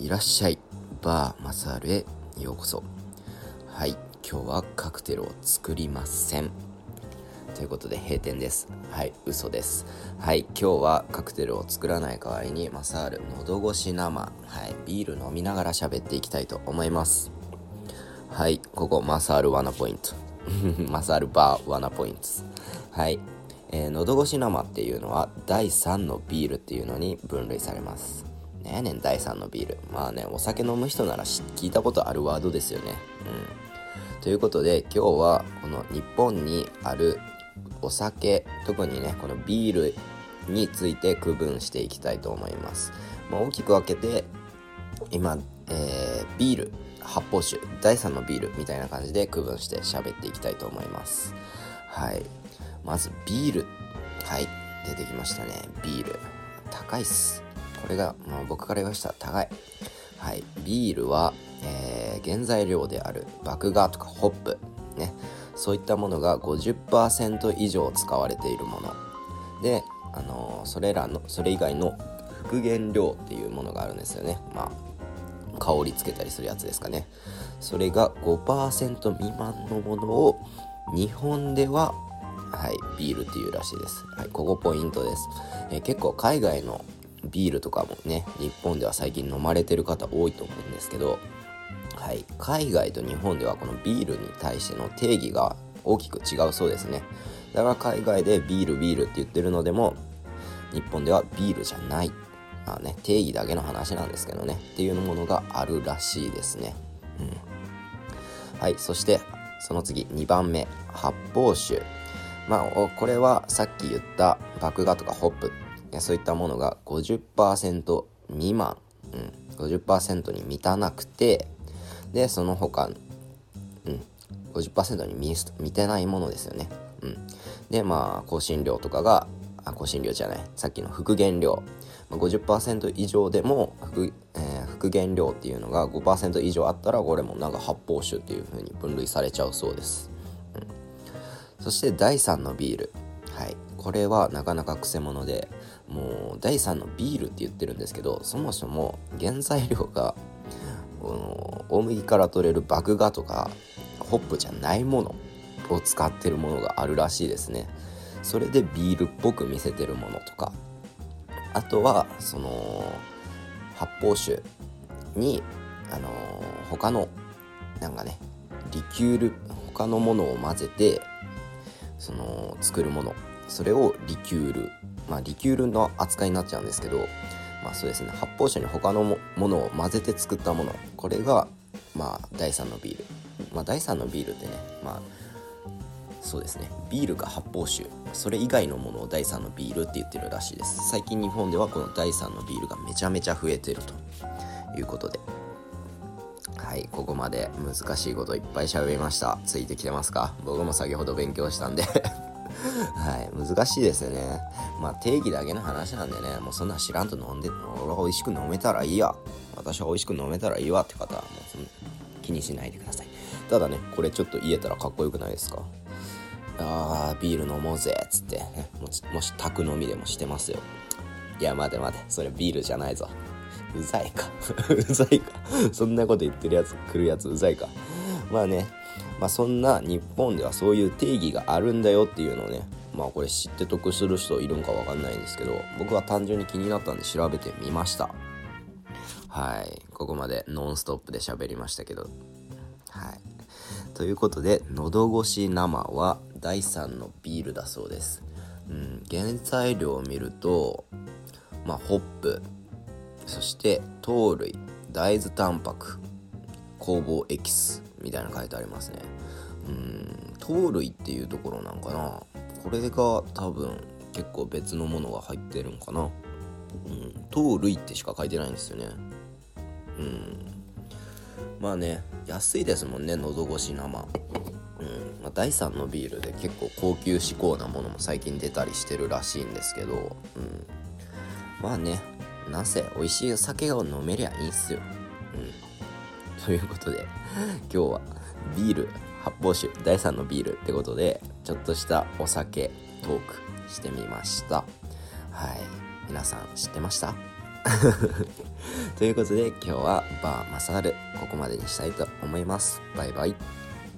いらっしゃい。バーマサールへようこそ。はい今日はカクテルを作りません。ということで閉店です。はい嘘です。はい今日はカクテルを作らない代わりにマサール喉越し生。はいビール飲みながら喋っていきたいと思います。はいここマサールワナポイント。マサールバーワナポイントはいえー、喉越し生っていうのは第3のビールっていうのに分類されます。ねえねん第3のビール。まあねお酒飲む人なら聞いたことあるワードですよね。うん。ということで今日はこの日本にあるお酒特にねこのビールについて区分していきたいと思います、まあ、大きく分けて今、えー、ビール発泡酒第3のビールみたいな感じで区分して喋っていきたいと思います。はい。まずビール。はい。出てきましたね。ビール。高いっす。これが、まあ、僕から言わした高い。はい。ビールは、えー、原材料である麦芽とかホップ。ね。そういったものが50%以上使われているもの。で、あのー、それらのそれ以外の復元料っていうものがあるんですよね。まあ香りつけたりするやつですかね。それが5%未満のものを日本でははいビールっていうらしいです、はい、ここポイントです、えー、結構海外のビールとかもね日本では最近飲まれてる方多いと思うんですけど、はい、海外と日本ではこのビールに対しての定義が大きく違うそうですね。だから海外でビールビールって言ってるのでも日本ではビールじゃない。まあね定義だけの話なんですけどね。っていうものがあるらしいですね。うん。はいそしてその次2番目発泡酒。まあこれはさっき言った麦芽とかホップ。そういったものが50%未満、うん、50%に満たなくてでその他、うん、50%に満満てないものですよね、うん、でまあ香辛料とかがあ香辛料じゃない。さっきの復元料50%以上でも復,、えー、復元量っていうのが5%以上あったらこれもなんか発泡酒っていう風に分類されちゃうそうです、うん、そして第3のビール。これはなかなかくせ者でもう第3のビールって言ってるんですけどそもそも原材料が大麦から取れる麦芽とかホップじゃないものを使ってるものがあるらしいですね。それでビールっぽく見せてるものとか。あとはその発泡酒にあの他のなんかねリキュール他のものを混ぜてその作るもの。それをリキュール。まあリキュールの扱いになっちゃうんですけどまあそうですね。発泡酒に他のものを混ぜて作ったもの。これがまあ第3のビール。まあ第3のビールってねまあそうですね。ビールが発泡酒。それ以外のものを第3のビールって言ってるらしいです。最近日本ではこの第3のビールがめちゃめちゃ増えてると。いうことで。はいここまで難しいこといっぱい喋りました。ついてきてますか？僕も先ほど勉強したんで。はい難しいですよね。まあ定義だけの話なんでねもうそんな知らんと飲んで俺は美味しく飲めたらいいや。私は美味しく飲めたらいいわって方はもう気にしないでください。ただねこれちょっと言えたらかっこよくないですか？あービール飲もうぜっつって、ね、もしもし宅飲みでもしてますよ。いや待て待てそれビールじゃないぞ。うざいか。うざいか。そんなこと言ってるやつ来るやつうざいか。まあねまあそんな日本ではそういう定義があるんだよっていうのをねまあこれ知って得する人いるんかわかんないんですけど僕は単純に気になったんで調べてみました。はい。ここまでノンストップで喋りましたけど。はい。ということで喉越し生は第3のビールだそうです、うん、原材料を見るとまあホップそして糖類大豆タンパク酵母エキス。みたいな書いてありますね。うん糖類っていうところなんかな。これが多分結構別のものが入ってるんかな。うん糖類ってしか書いてないんですよね。うん。まあね安いですもんね喉越し生。うん。まあ、第3のビールで結構高級志向なものも最近出たりしてるらしいんですけど、うん、まあねなんせ美味しい酒を飲めりゃいいんすよ、うん、ということで今日はビール発泡酒第3のビールってことでちょっとしたお酒トークしてみました。はい。皆さん知ってました？ということで今日はバーマサールここまでにしたいと思います。バイバイ。